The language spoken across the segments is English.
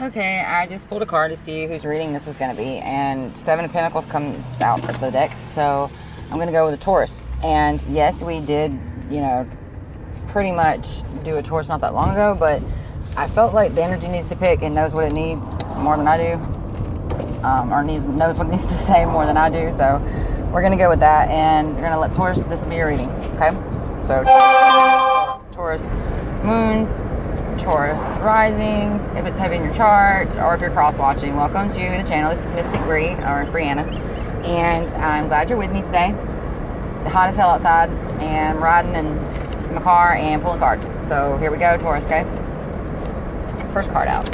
Okay, I just pulled a card to see whose reading this was going to be, and Seven of Pentacles comes out of the deck, so I'm going to go with a Taurus. And yes, we did, you know, pretty much do a Taurus not that long ago, but I felt like the energy needs to pick and knows what it needs more than I do, um, or needs knows what it needs to say more than I do. So we're going to go with that, and you're going to let Taurus. This will be your reading, okay? So Taurus, Moon, Taurus rising, if it's heavy in your chart, or if you're cross watching, welcome to the channel. This is Mystic Bree, or Brianna, and I'm glad you're with me today. It's hot as hell outside, and I'm riding in my car and pulling cards. So here we go, Taurus, okay? First card out.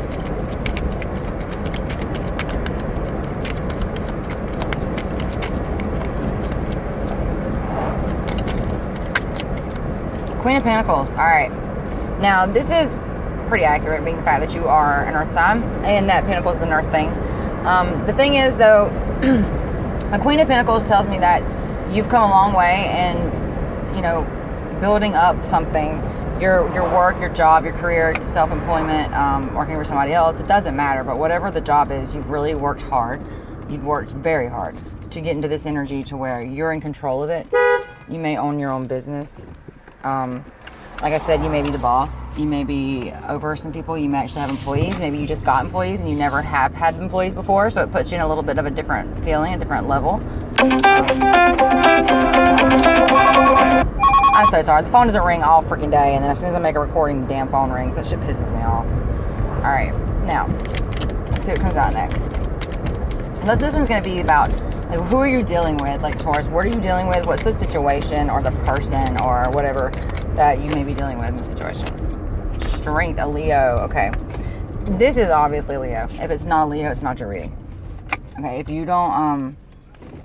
Queen of Pentacles. All right. Now, this is pretty accurate, being the fact that you are an Earth sign and that Pentacles is an Earth thing. Um, the thing is, though, a Queen of Pentacles tells me that you've come a long way and, you know, building up something your your work, your job, your career, self employment, um, working for somebody else, it doesn't matter. But whatever the job is, you've really worked hard. You've worked very hard to get into this energy to where you're in control of it. You may own your own business. Um, like I said, you may be the boss. You may be over some people. You may actually have employees. Maybe you just got employees and you never have had employees before. So it puts you in a little bit of a different feeling, a different level. I'm so sorry. The phone doesn't ring all freaking day. And then as soon as I make a recording, the damn phone rings. That shit pisses me off. All right. Now, let's see what comes out next. This one's going to be about like, who are you dealing with? Like Taurus, what are you dealing with? What's the situation or the person or whatever that you may be dealing with in the situation? Strength, a Leo. Okay. This is obviously Leo. If it's not a Leo, it's not your reading. Okay. If you don't um,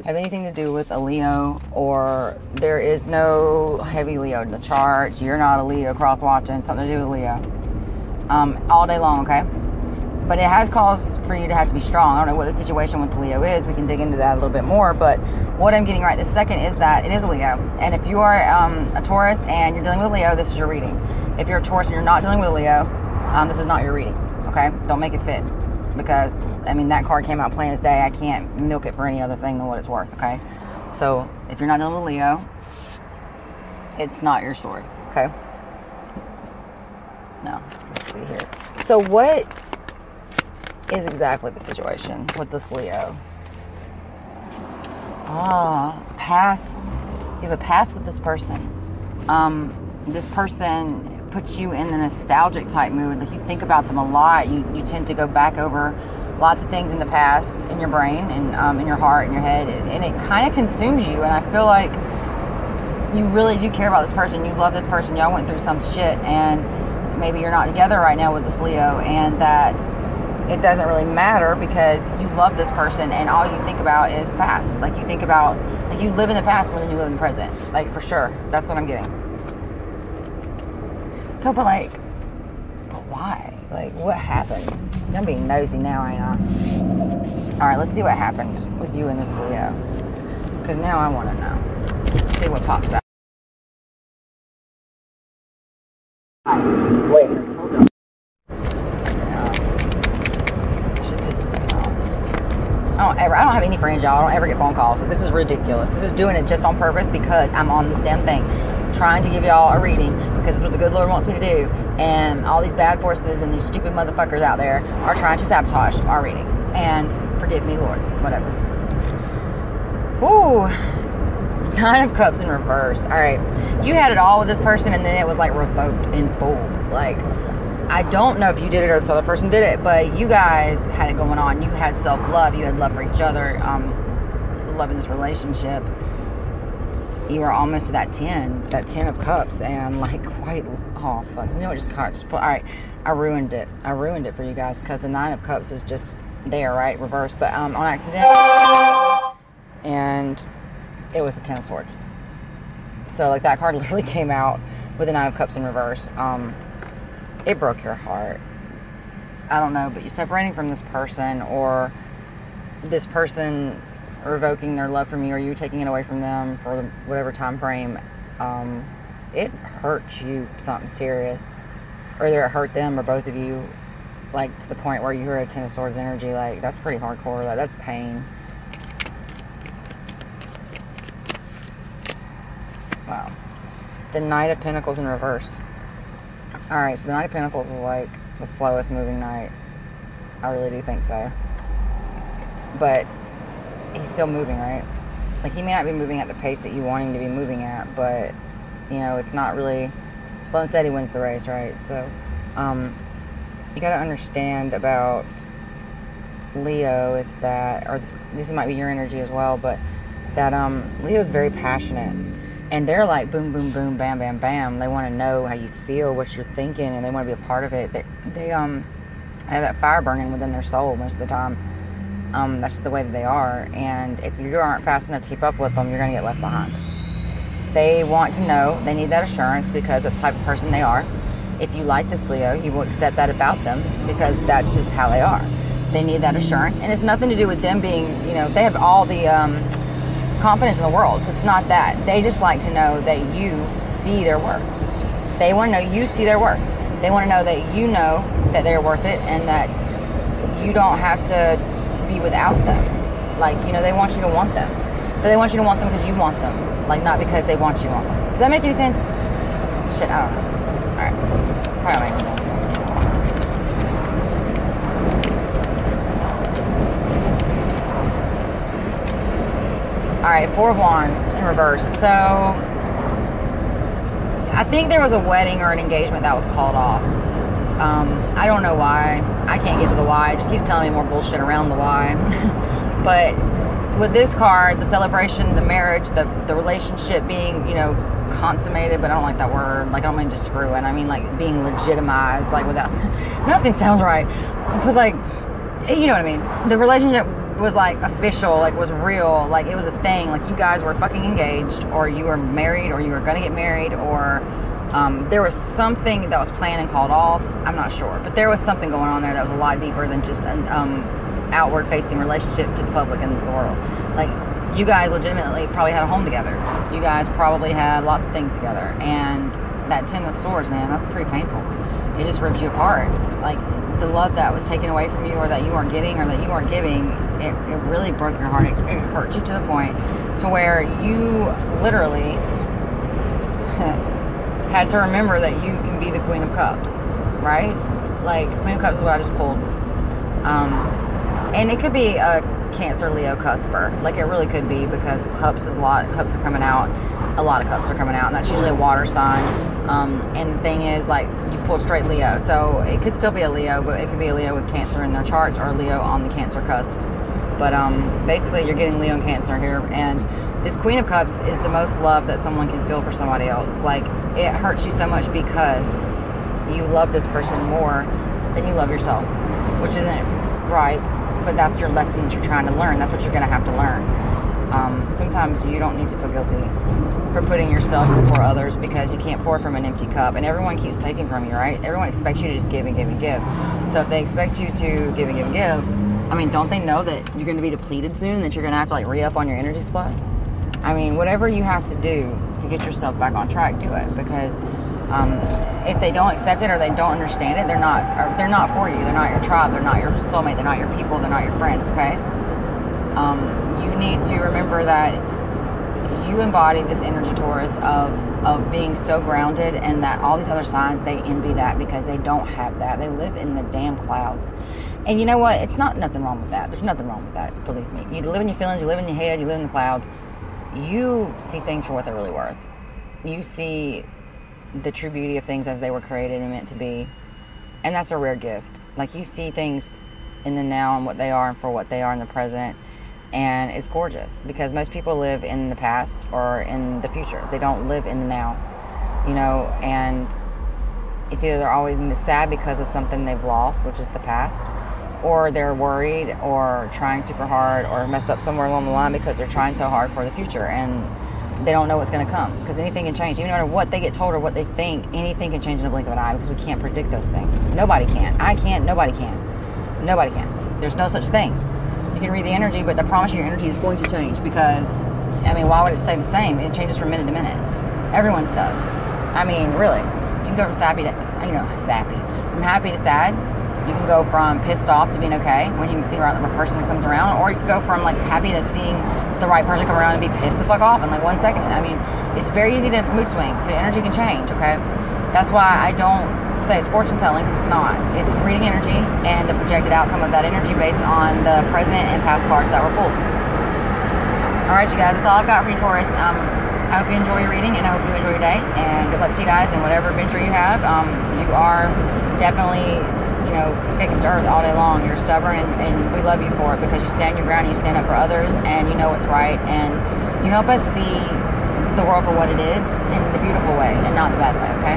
have anything to do with a Leo or there is no heavy Leo in the chart, you're not a Leo cross watching, something to do with Leo. Um, all day long, okay? But it has caused for you to have to be strong. I don't know what the situation with Leo is. We can dig into that a little bit more. But what I'm getting right this second is that it is Leo. And if you are um, a Taurus and you're dealing with Leo, this is your reading. If you're a Taurus and you're not dealing with Leo, um, this is not your reading. Okay? Don't make it fit. Because, I mean, that card came out plain as day. I can't milk it for any other thing than what it's worth. Okay? So if you're not dealing with Leo, it's not your story. Okay? No. Let's see here. So what is exactly the situation with this Leo. Ah, past. You have a past with this person. Um, this person puts you in the nostalgic type mood. Like you think about them a lot. You you tend to go back over lots of things in the past in your brain and um, in your heart and your head, and it kind of consumes you. And I feel like you really do care about this person. You love this person. Y'all went through some shit, and maybe you're not together right now with this Leo, and that it doesn't really matter because you love this person and all you think about is the past. Like you think about, like you live in the past more than you live in the present. Like for sure. That's what I'm getting. So, but like, but why? Like, what happened? I'm being nosy now, ain't I? All right, let's see what happened with you and this Leo. Because now I want to know. see what pops out. Wait. I ever. I don't have any friends, y'all. I don't ever get phone calls. So this is ridiculous. This is doing it just on purpose because I'm on this damn thing, trying to give y'all a reading because it's what the good Lord wants me to do. And all these bad forces and these stupid motherfuckers out there are trying to sabotage our reading. And forgive me, Lord. Whatever. Ooh. Nine of Cups in reverse. All right. You had it all with this person, and then it was like revoked in full. Like I don't know if you did it or this other person did it, but you guys had it going on. You had self love. You had love for each other. Um, love in this relationship. You were almost to that ten, that ten of cups, and like quite. Oh fuck! You know what? Just caught. All right, I ruined it. I ruined it for you guys because the nine of cups is just there, right, reverse, but um, on accident, and it was the ten of swords. So like that card literally came out with the nine of cups in reverse. Um, it broke your heart. I don't know, but you separating from this person or this person revoking their love from you or you taking it away from them for whatever time frame, um, it hurts you something serious. Or either it hurt them or both of you like to the point where you're a Ten of Swords energy, like that's pretty hardcore. Like that's pain. Wow. The Knight of Pentacles in reverse. All right, so the Knight of Pentacles is like the slowest moving knight. I really do think so. But he's still moving, right? Like he may not be moving at the pace that you want him to be moving at, but you know, it's not really slow and steady wins the race, right? So, um, you got to understand about Leo is that, or this, this might be your energy as well, but that um, Leo is very passionate, and they're like boom, boom, boom, bam, bam, bam. They want to know how you feel, what you're thinking, and they want to be a part of it. They, they um have that fire burning within their soul most of the time. Um, that's just the way that they are, and if you aren't fast enough to keep up with them, you're gonna get left behind. They want to know, they need that assurance because that's the type of person they are. If you like this Leo, you will accept that about them because that's just how they are. They need that assurance, and it's nothing to do with them being, you know, they have all the um, confidence in the world. It's not that. They just like to know that you see their worth. They want to know you see their worth. They want to know that you know that they're worth it and that you don't have to be without them. Like, you know, they want you to want them. But they want you to want them because you want them. Like, not because they want you want them. Does that make any sense? Shit, I don't know. Alright. Probably sense. Alright, Four of Wands in reverse. So, I think there was a wedding or an engagement that was called off. Um, I don't know why. I can't get to the why. Just keep telling me more bullshit around the why. but with this card, the celebration, the marriage, the the relationship being, you know, consummated, but I don't like that word. Like I don't mean just screwing. I mean like being legitimized, like without nothing sounds right. But like you know what I mean. The relationship was like official, like was real, like it was a thing. Like you guys were fucking engaged, or you were married, or you were gonna get married, or um, there was something that was planned and called off. I'm not sure, but there was something going on there that was a lot deeper than just an um, outward facing relationship to the public and the world. Like you guys legitimately probably had a home together. You guys probably had lots of things together, and that ten of swords, man, that's pretty painful. It just rips you apart. Like the love that was taken away from you, or that you weren't getting, or that you weren't giving, it, it really broke your heart. It, it hurt you to the point to where you literally had to remember that you can be the Queen of Cups, right? Like Queen of Cups is what I just pulled. Um, and it could be a Cancer Leo cusper. Like it really could be because cups is a lot. Cups are coming out. A lot of cups are coming out, and that's usually a water sign. Um, and the thing is, like you pulled straight Leo, so it could still be a Leo, but it could be a Leo with Cancer in their charts or a Leo on the Cancer cusp. But um, basically, you're getting Leo and Cancer here, and this Queen of Cups is the most love that someone can feel for somebody else. Like it hurts you so much because you love this person more than you love yourself, which isn't right but that's your lesson that you're trying to learn. That's what you're going to have to learn. Um, sometimes you don't need to feel guilty for putting yourself before others because you can't pour from an empty cup, and everyone keeps taking from you, right? Everyone expects you to just give and give and give. So if they expect you to give and give and give, I mean, don't they know that you're going to be depleted soon? That you're going to have to like re up on your energy supply? I mean, whatever you have to do to get yourself back on track, do it because um, if they don't accept it or they don't understand it, they're not they're not for you. They're not your tribe. They're not your soulmate. They're not your people. They're not your friends. Okay. Um, you need to remember that you embody this energy Taurus of of being so grounded, and that all these other signs they envy that because they don't have that. They live in the damn clouds. And you know what? It's not nothing wrong with that. There's nothing wrong with that. Believe me. You live in your feelings. You live in your head. You live in the clouds. You see things for what they're really worth. You see the true beauty of things as they were created and meant to be. And that's a rare gift. Like you see things in the now and what they are and for what they are in the present. And it's gorgeous because most people live in the past or in the future. They don't live in the now, you know, and it's either they're always sad because of something they've lost, which is the past, or they're worried or trying super hard or mess up somewhere along the line because they're trying so hard for the future. And they don't know what's going to come because anything can change. Even no matter what they get told or what they think, anything can change in a blink of an eye because we can't predict those things. Nobody can. I can't. Nobody can. Nobody can. There's no such thing. You can read the energy, but I promise you, your energy is going to change because, I mean, why would it stay the same? It changes from minute to minute. Everyone's does. I mean, really. You can go from sappy to, you know, sappy. From happy to sad You can go from pissed off to being okay when you see around a person that comes around, or you can go from like happy to seeing the right person come around and be pissed the fuck off in like one second. I mean, it's very easy to mood swing, so energy can change. Okay, that's why I don't say it's fortune telling because it's not. It's reading energy and the projected outcome of that energy based on the present and past cards that were pulled. All right, you guys, that's all I've got for you, Taurus. Um, I hope you enjoy your reading and I hope you enjoy your day. And good luck to you guys in whatever adventure you have. Um, you are definitely, you know, fixed earth all day long. You're stubborn and, and we love you for it because you stand your ground and you stand up for others and you know what's right. And you help us see the world for what it is in the beautiful way and not the bad way, okay?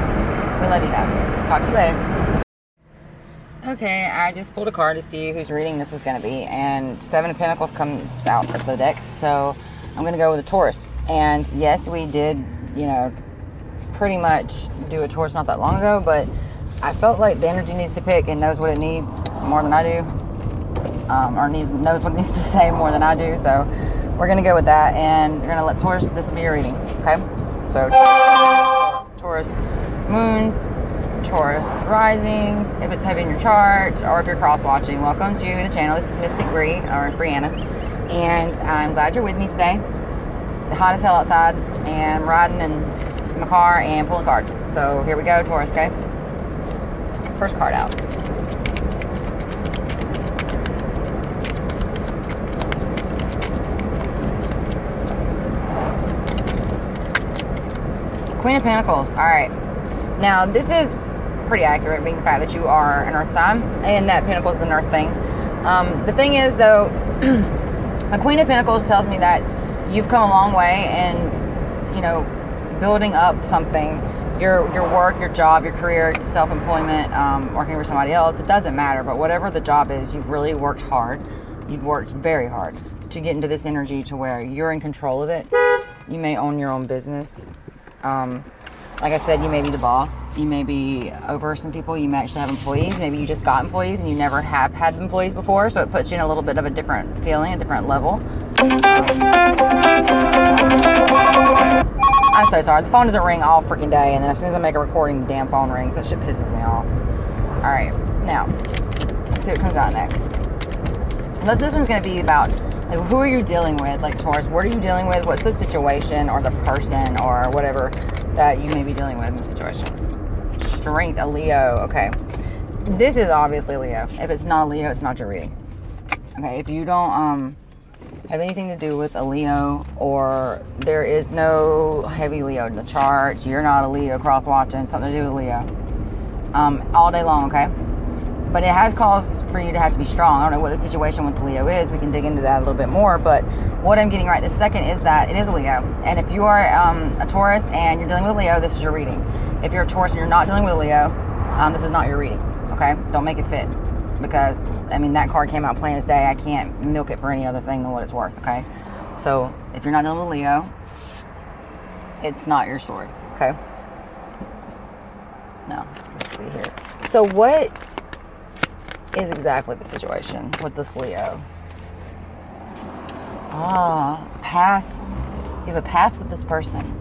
We love you guys. Talk to you later. Okay, I just pulled a card to see whose reading this was going to be, and Seven of Pentacles comes out of the deck, so I'm going to go with a Taurus. And yes, we did, you know, pretty much do a Taurus not that long ago, but I felt like the energy needs to pick and knows what it needs more than I do, um, or needs knows what it needs to say more than I do. So we're to go with that, and you're to let Taurus. This will be your reading, okay? So Taurus, Moon, Taurus rising, if it's heavy in your chart, or if you're cross watching, welcome to the channel. This is Mystic Brie, or Brianna, and I'm glad you're with me today. It's hot as hell outside, and I'm riding in my car and pulling cards. So here we go, Taurus, okay? First card out. Queen of Pentacles. All right. Now, this is pretty accurate, being the fact that you are an Earth sign and that Pentacles is an Earth thing. Um, the thing is, though, a Queen of Pentacles tells me that you've come a long way and, you know, building up something, your your work, your job, your career, self-employment, um, working for somebody else, it doesn't matter. But whatever the job is, you've really worked hard. You've worked very hard to get into this energy to where you're in control of it. You may own your own business. Um, like I said, you may be the boss. You may be over some people. You may actually have employees. Maybe you just got employees and you never have had employees before. So it puts you in a little bit of a different feeling, a different level. I'm so sorry. The phone doesn't ring all freaking day. And then as soon as I make a recording, the damn phone rings. That shit pisses me off. All right. Now, let's see what comes out next. Unless This one's to be about like who are you dealing with like taurus what are you dealing with what's the situation or the person or whatever that you may be dealing with in the situation strength a leo okay this is obviously leo if it's not a leo it's not your reading okay if you don't um have anything to do with a leo or there is no heavy leo in the chart you're not a leo cross watching something to do with leo um all day long okay but it has caused for you to have to be strong. I don't know what the situation with the Leo is. We can dig into that a little bit more. But what I'm getting right this second is that it is a Leo. And if you are um, a Taurus and you're dealing with Leo, this is your reading. If you're a Taurus and you're not dealing with Leo, um, this is not your reading. Okay? Don't make it fit. Because, I mean, that card came out plain as day. I can't milk it for any other thing than what it's worth. Okay? So if you're not dealing with Leo, it's not your story. Okay? Now, let's see here. So what is exactly the situation with this Leo. Ah, past. You have a past with this person.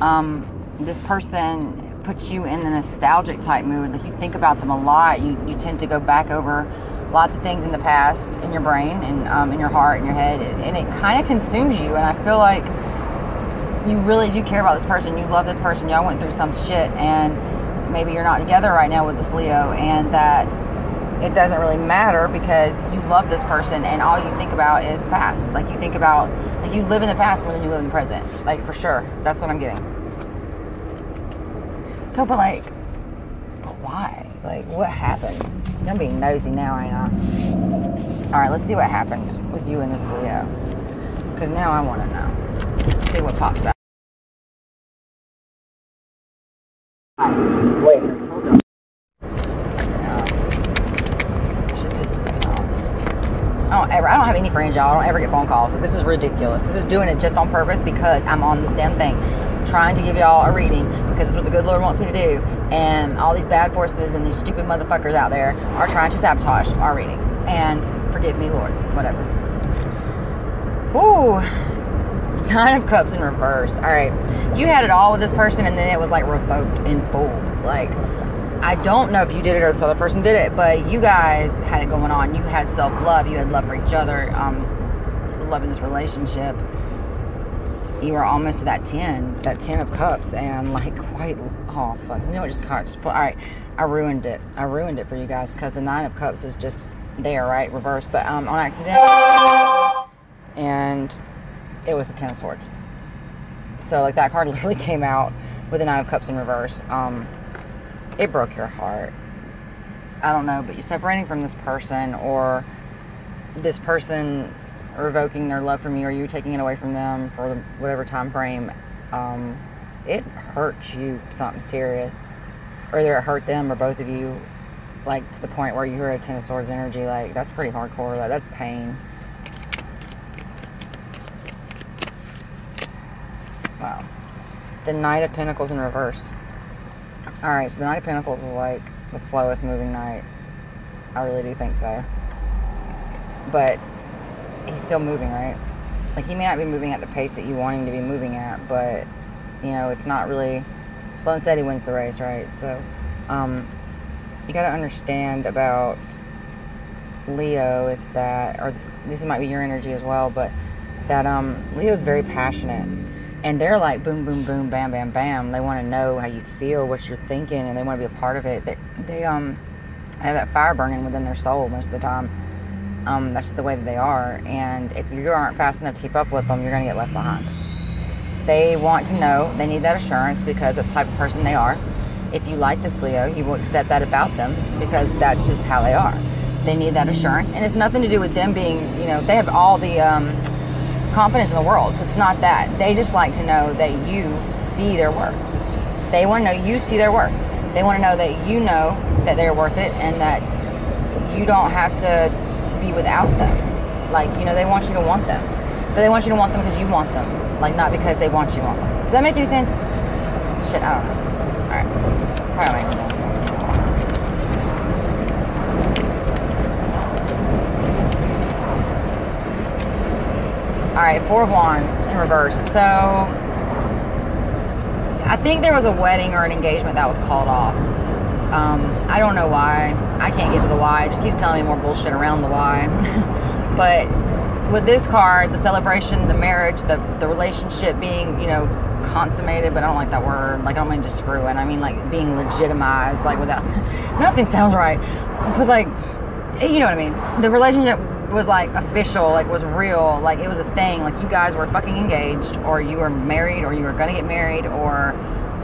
Um, this person puts you in the nostalgic type mood. Like you think about them a lot. You, you tend to go back over lots of things in the past in your brain and um, in your heart and your head. And it kind of consumes you. And I feel like you really do care about this person. You love this person. Y'all went through some shit. And maybe you're not together right now with this Leo. And that it doesn't really matter because you love this person and all you think about is the past. Like you think about like you live in the past more than you live in the present. Like for sure. That's what I'm getting. So but like but why? Like what happened? I'm being nosy now, ain't I? Alright, let's see what happened with you and this Leo. Because now I wanna know. Let's see what pops up. Wait, hold on. I don't ever. I don't have any friends, y'all. I don't ever get phone calls. So this is ridiculous. This is doing it just on purpose because I'm on this damn thing, trying to give y'all a reading because it's what the good Lord wants me to do. And all these bad forces and these stupid motherfuckers out there are trying to sabotage our reading. And forgive me, Lord. Whatever. Ooh, nine of cups in reverse. All right, you had it all with this person, and then it was like revoked in full. Like I don't know if you did it or this other person did it, but you guys had it going on. You had self love. You had love for each other. Um, love in this relationship. You were almost to that ten, that ten of cups, and like quite. Oh fuck! You know what just caught? All right, I ruined it. I ruined it for you guys because the nine of cups is just there, right, reverse, but um, on accident, and it was the ten of swords. So like that card literally came out with the nine of cups in reverse. Um, it broke your heart. I don't know, but you're separating from this person or this person revoking their love from you or you taking it away from them for whatever time frame, um, it hurts you something serious. Or either it hurt them or both of you, like to the point where you're a Ten of Swords energy. Like, that's pretty hardcore. Like, that's pain. Wow. The Knight of Pentacles in reverse. Alright, so the Knight of Pentacles is like the slowest moving knight. I really do think so. But he's still moving, right? Like he may not be moving at the pace that you want him to be moving at, but you know, it's not really slow and steady wins the race, right? So, um, you got to understand about Leo is that, or this, this might be your energy as well, but that um, Leo is very passionate, and they're like boom, boom, boom, bam, bam, bam. They want to know how you feel, what you're thinking, and they want to be a part of it. They, they um have that fire burning within their soul most of the time. Um, that's just the way that they are. And if you aren't fast enough to keep up with them, you're going to get left behind. They want to know, they need that assurance because that's the type of person they are. If you like this Leo, you will accept that about them because that's just how they are. They need that assurance. And it's nothing to do with them being, you know, they have all the um, confidence in the world. So it's not that. They just like to know that you see their worth. They want to know you see their worth. They want to know that you know that they're worth it and that you don't have to be without them. Like, you know, they want you to want them. But they want you to want them because you want them. Like, not because they want you want them. Does that make any sense? Shit, I don't know. Alright. Probably make any sense. Alright, Four of Wands in reverse. So, I think there was a wedding or an engagement that was called off. Um, I don't know why. I can't get to the why. Just keep telling me more bullshit around the why. but with this card, the celebration, the marriage, the the relationship being, you know, consummated, but I don't like that word. Like I don't mean just screw it. I mean like being legitimized, like without nothing sounds right. But like you know what I mean. The relationship was like official, like was real, like it was a thing. Like you guys were fucking engaged, or you were married, or you were gonna get married, or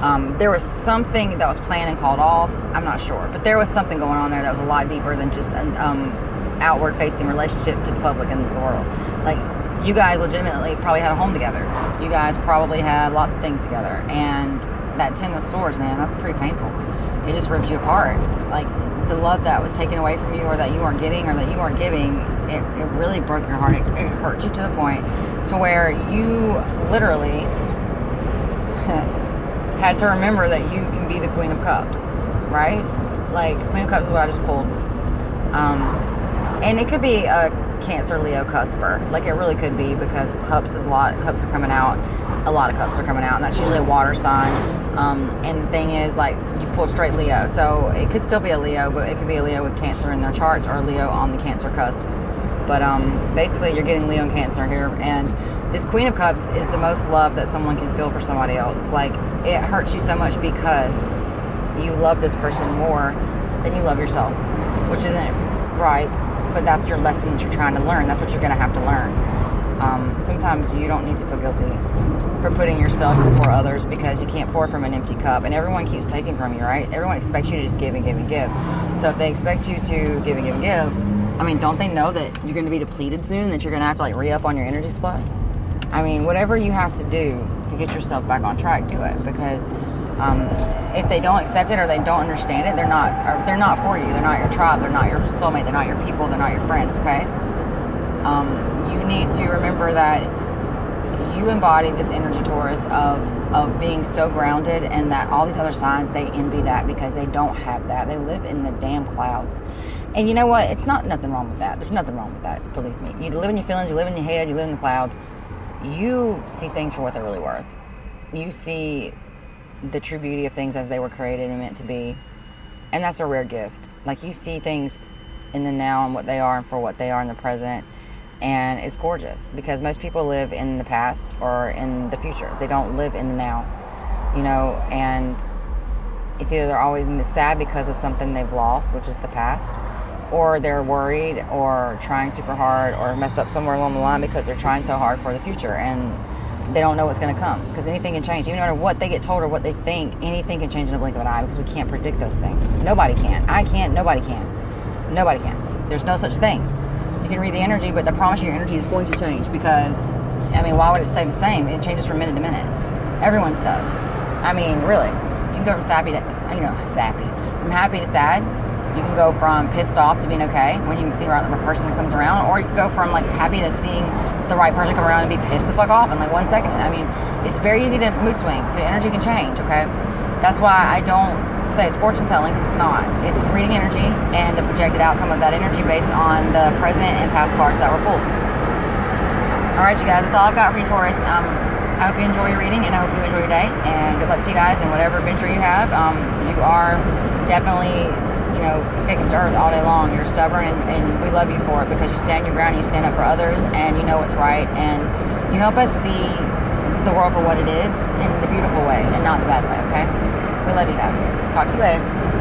um, there was something that was planned and called off. I'm not sure, but there was something going on there that was a lot deeper than just an um, outward-facing relationship to the public and the world. Like you guys legitimately probably had a home together. You guys probably had lots of things together, and that ten of swords, man, that's pretty painful. It just rips you apart. Like the love that was taken away from you, or that you weren't getting, or that you weren't giving, it, it really broke your heart. It, it hurt you to the point to where you literally. Had to remember that you can be the Queen of Cups, right? Like Queen of Cups is what I just pulled, um, and it could be a Cancer Leo cusper. Like it really could be because cups is a lot. Cups are coming out. A lot of cups are coming out, and that's usually a water sign. Um, and the thing is, like you pulled straight Leo, so it could still be a Leo, but it could be a Leo with Cancer in their charts or a Leo on the Cancer cusp. But um, basically, you're getting Leo and Cancer here, and this Queen of Cups is the most love that someone can feel for somebody else. Like it hurts you so much because you love this person more than you love yourself, which isn't right. But that's your lesson that you're trying to learn. That's what you're going to have to learn. Um, sometimes you don't need to feel guilty for putting yourself before others because you can't pour from an empty cup, and everyone keeps taking from you, right? Everyone expects you to just give and give and give. So if they expect you to give and give and give, I mean, don't they know that you're going to be depleted soon? That you're going to have to like re up on your energy supply? I mean, whatever you have to do to get yourself back on track, do it because um, if they don't accept it or they don't understand it, they're not they're not for you. They're not your tribe. They're not your soulmate. They're not your people. They're not your friends. Okay. Um, you need to remember that you embody this energy, Taurus, of of being so grounded, and that all these other signs they envy that because they don't have that. They live in the damn clouds. And you know what? It's not nothing wrong with that. There's nothing wrong with that. Believe me. You live in your feelings. You live in your head. You live in the clouds you see things for what they're really worth. You see the true beauty of things as they were created and meant to be. and that's a rare gift. Like you see things in the now and what they are and for what they are in the present, and it's gorgeous because most people live in the past or in the future. They don't live in the now, you know, and it's either they're always sad because of something they've lost, which is the past, or they're worried or trying super hard or mess up somewhere along the line because they're trying so hard for the future and they don't know what's going to come because anything can change. Even no matter what they get told or what they think, anything can change in a blink of an eye because we can't predict those things. Nobody can. I can't. Nobody can. Nobody can. There's no such thing. You can read the energy, but I promise you, your energy is going to change because, I mean, why would it stay the same? It changes from minute to minute. Everyone's does. I mean, really. You can go from sappy to, you know, sappy. From happy to sad. You can go from pissed off to being okay when you see a person that comes around, or you can go from like happy to seeing the right person come around and be pissed the fuck off in like one second. I mean, it's very easy to mood swing, so energy can change. Okay, that's why I don't say it's fortune telling because it's not. It's reading energy and the projected outcome of that energy based on the present and past cards that were pulled. All right, you guys, that's all I've got for you, Taurus. Um, I hope you enjoy your reading and I hope you enjoy your day. And good luck to you guys in whatever adventure you have. Um, you are definitely you know, fixed earth all day long. You're stubborn and, and we love you for it because you stand your ground you stand up for others and you know what's right and you help us see the world for what it is in the beautiful way and not the bad way, okay? We love you guys. Talk to you later.